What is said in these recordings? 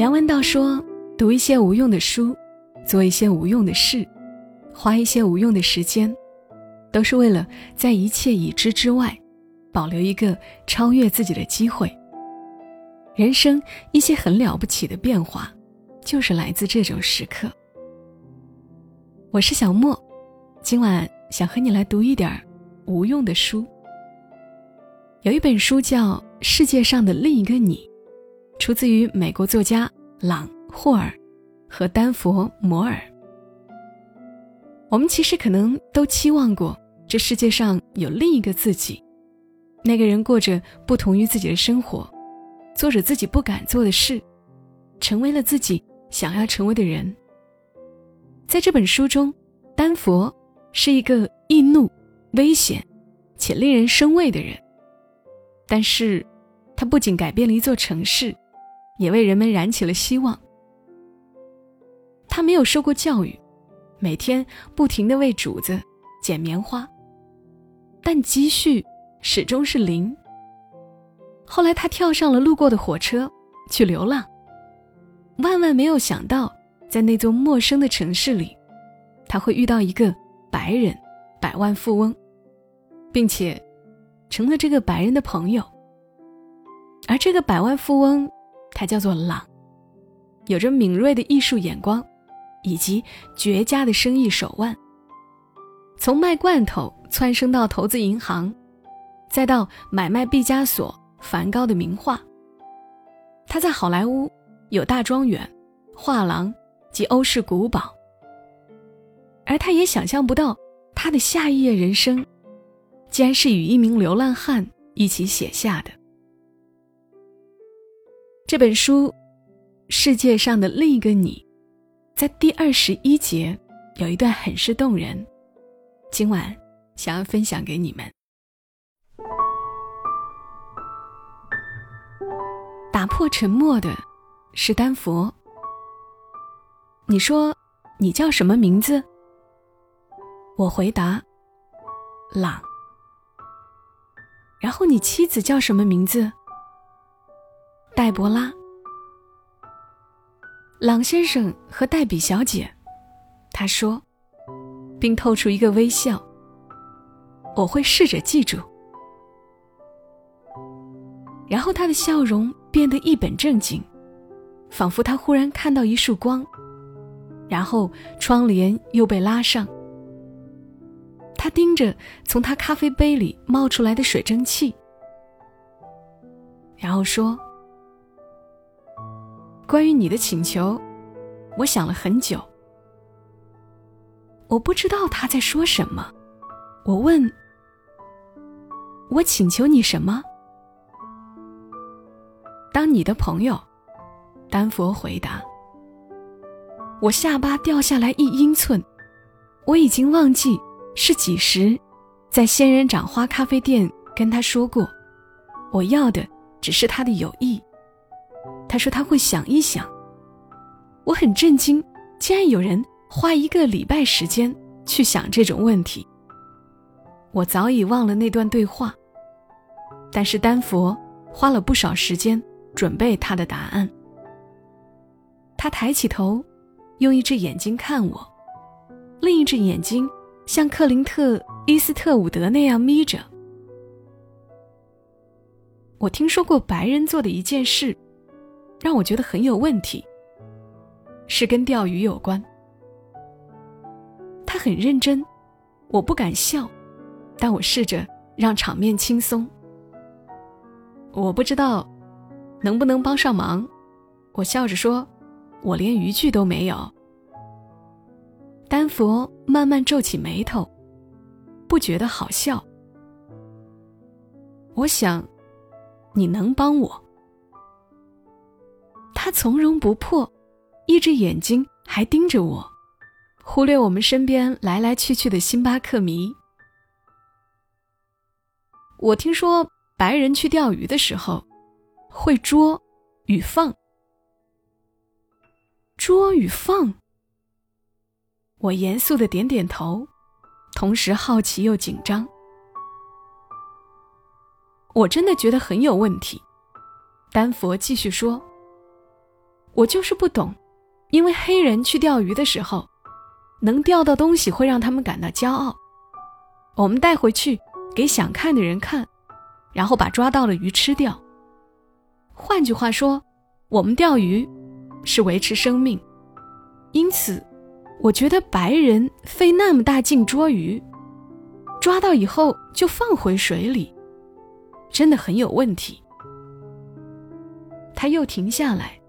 梁文道说：“读一些无用的书，做一些无用的事，花一些无用的时间，都是为了在一切已知之外，保留一个超越自己的机会。人生一些很了不起的变化，就是来自这种时刻。”我是小莫，今晚想和你来读一点无用的书。有一本书叫《世界上的另一个你》。出自于美国作家朗·霍尔和丹佛·摩尔。我们其实可能都期望过，这世界上有另一个自己，那个人过着不同于自己的生活，做着自己不敢做的事，成为了自己想要成为的人。在这本书中，丹佛是一个易怒、危险且令人生畏的人，但是，他不仅改变了一座城市。也为人们燃起了希望。他没有受过教育，每天不停的为主子捡棉花，但积蓄始终是零。后来他跳上了路过的火车去流浪，万万没有想到，在那座陌生的城市里，他会遇到一个白人百万富翁，并且成了这个白人的朋友。而这个百万富翁。他叫做朗，有着敏锐的艺术眼光，以及绝佳的生意手腕。从卖罐头窜升到投资银行，再到买卖毕加索、梵高的名画。他在好莱坞有大庄园、画廊及欧式古堡。而他也想象不到，他的下一页人生，竟然是与一名流浪汉一起写下的。这本书《世界上的另一个你》在第二十一节有一段很是动人，今晚想要分享给你们。打破沉默的是丹佛。你说你叫什么名字？我回答：朗。然后你妻子叫什么名字？黛博拉，朗先生和黛比小姐，他说，并透出一个微笑。我会试着记住。然后他的笑容变得一本正经，仿佛他忽然看到一束光。然后窗帘又被拉上。他盯着从他咖啡杯里冒出来的水蒸气，然后说。关于你的请求，我想了很久。我不知道他在说什么。我问：“我请求你什么？”当你的朋友，丹佛回答。我下巴掉下来一英寸。我已经忘记是几时，在仙人掌花咖啡店跟他说过，我要的只是他的友谊。他说他会想一想。我很震惊，竟然有人花一个礼拜时间去想这种问题。我早已忘了那段对话，但是丹佛花了不少时间准备他的答案。他抬起头，用一只眼睛看我，另一只眼睛像克林特·伊斯特伍德那样眯着。我听说过白人做的一件事。让我觉得很有问题，是跟钓鱼有关。他很认真，我不敢笑，但我试着让场面轻松。我不知道能不能帮上忙，我笑着说：“我连渔具都没有。”丹佛慢慢皱起眉头，不觉得好笑。我想，你能帮我。他从容不迫，一只眼睛还盯着我，忽略我们身边来来去去的星巴克迷。我听说白人去钓鱼的时候，会捉与放。捉与放。我严肃的点点头，同时好奇又紧张。我真的觉得很有问题。丹佛继续说。我就是不懂，因为黑人去钓鱼的时候，能钓到东西会让他们感到骄傲。我们带回去给想看的人看，然后把抓到的鱼吃掉。换句话说，我们钓鱼是维持生命。因此，我觉得白人费那么大劲捉鱼，抓到以后就放回水里，真的很有问题。他又停下来，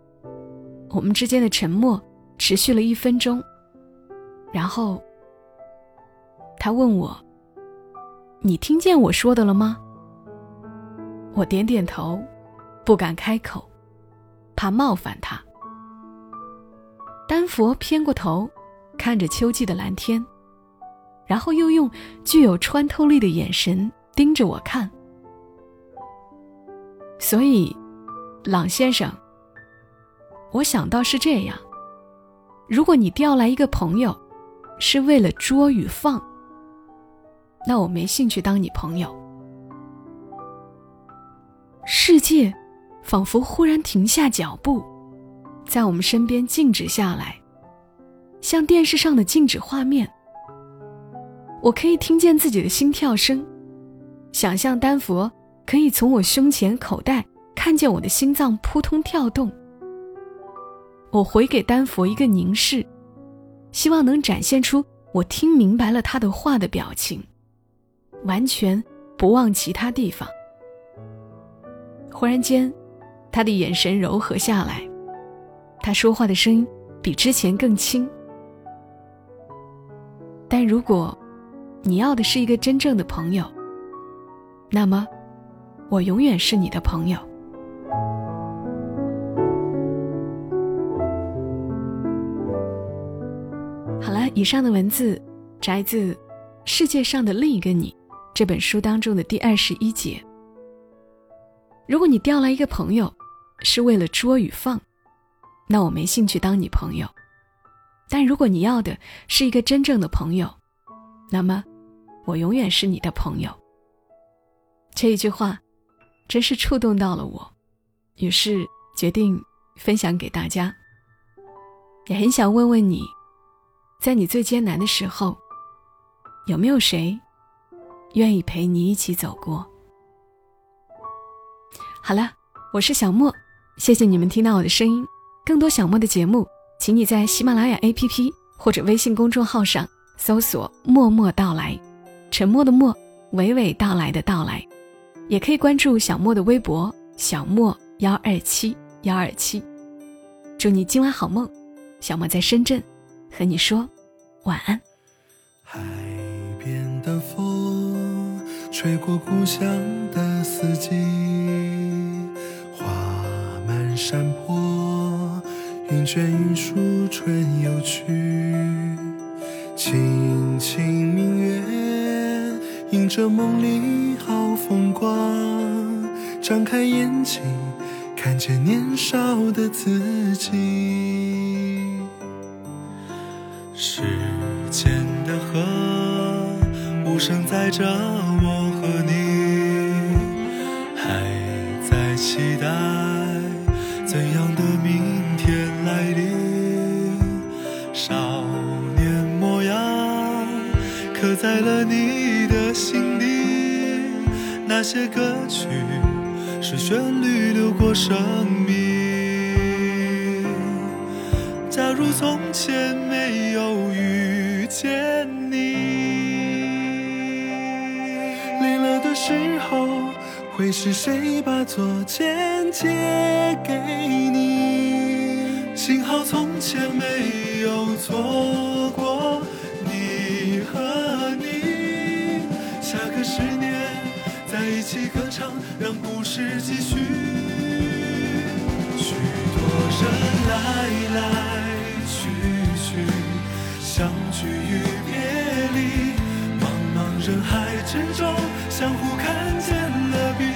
我们之间的沉默持续了一分钟，然后他问我：“你听见我说的了吗？”我点点头，不敢开口，怕冒犯他。丹佛偏过头，看着秋季的蓝天，然后又用具有穿透力的眼神盯着我看。所以，朗先生，我想到是这样：如果你调来一个朋友，是为了捉与放，那我没兴趣当你朋友。世界仿佛忽然停下脚步。在我们身边静止下来，像电视上的静止画面。我可以听见自己的心跳声，想象丹佛可以从我胸前口袋看见我的心脏扑通跳动。我回给丹佛一个凝视，希望能展现出我听明白了他的话的表情，完全不忘其他地方。忽然间，他的眼神柔和下来。他说话的声音比之前更轻，但如果你要的是一个真正的朋友，那么我永远是你的朋友。以上的文字摘自《世界上的另一个你》这本书当中的第二十一节。如果你调来一个朋友，是为了捉与放。那我没兴趣当你朋友，但如果你要的是一个真正的朋友，那么我永远是你的朋友。这一句话，真是触动到了我，于是决定分享给大家。也很想问问你，在你最艰难的时候，有没有谁愿意陪你一起走过？好了，我是小莫，谢谢你们听到我的声音。更多小莫的节目，请你在喜马拉雅 APP 或者微信公众号上搜索“默默到来”，沉默的默，娓娓道来的到来。也可以关注小莫的微博“小莫幺二七幺二七”。祝你今晚好梦，小莫在深圳，和你说晚安。海边的风，吹过故乡的四季，花满山坡。云卷云舒春又去，轻轻明月映着梦里好风光。张开眼睛，看见年少的自己。是声载着我和你，还在期待怎样的明天来临？少年模样。刻在了你的心底，那些歌曲是旋律流过生命。假如从前是谁把左肩借给你？幸好从前没有错过你和你。下个十年，在。一起歌唱，让故事继续。许多人来来去去，相聚与别离，茫茫人海之中，相互看见了彼。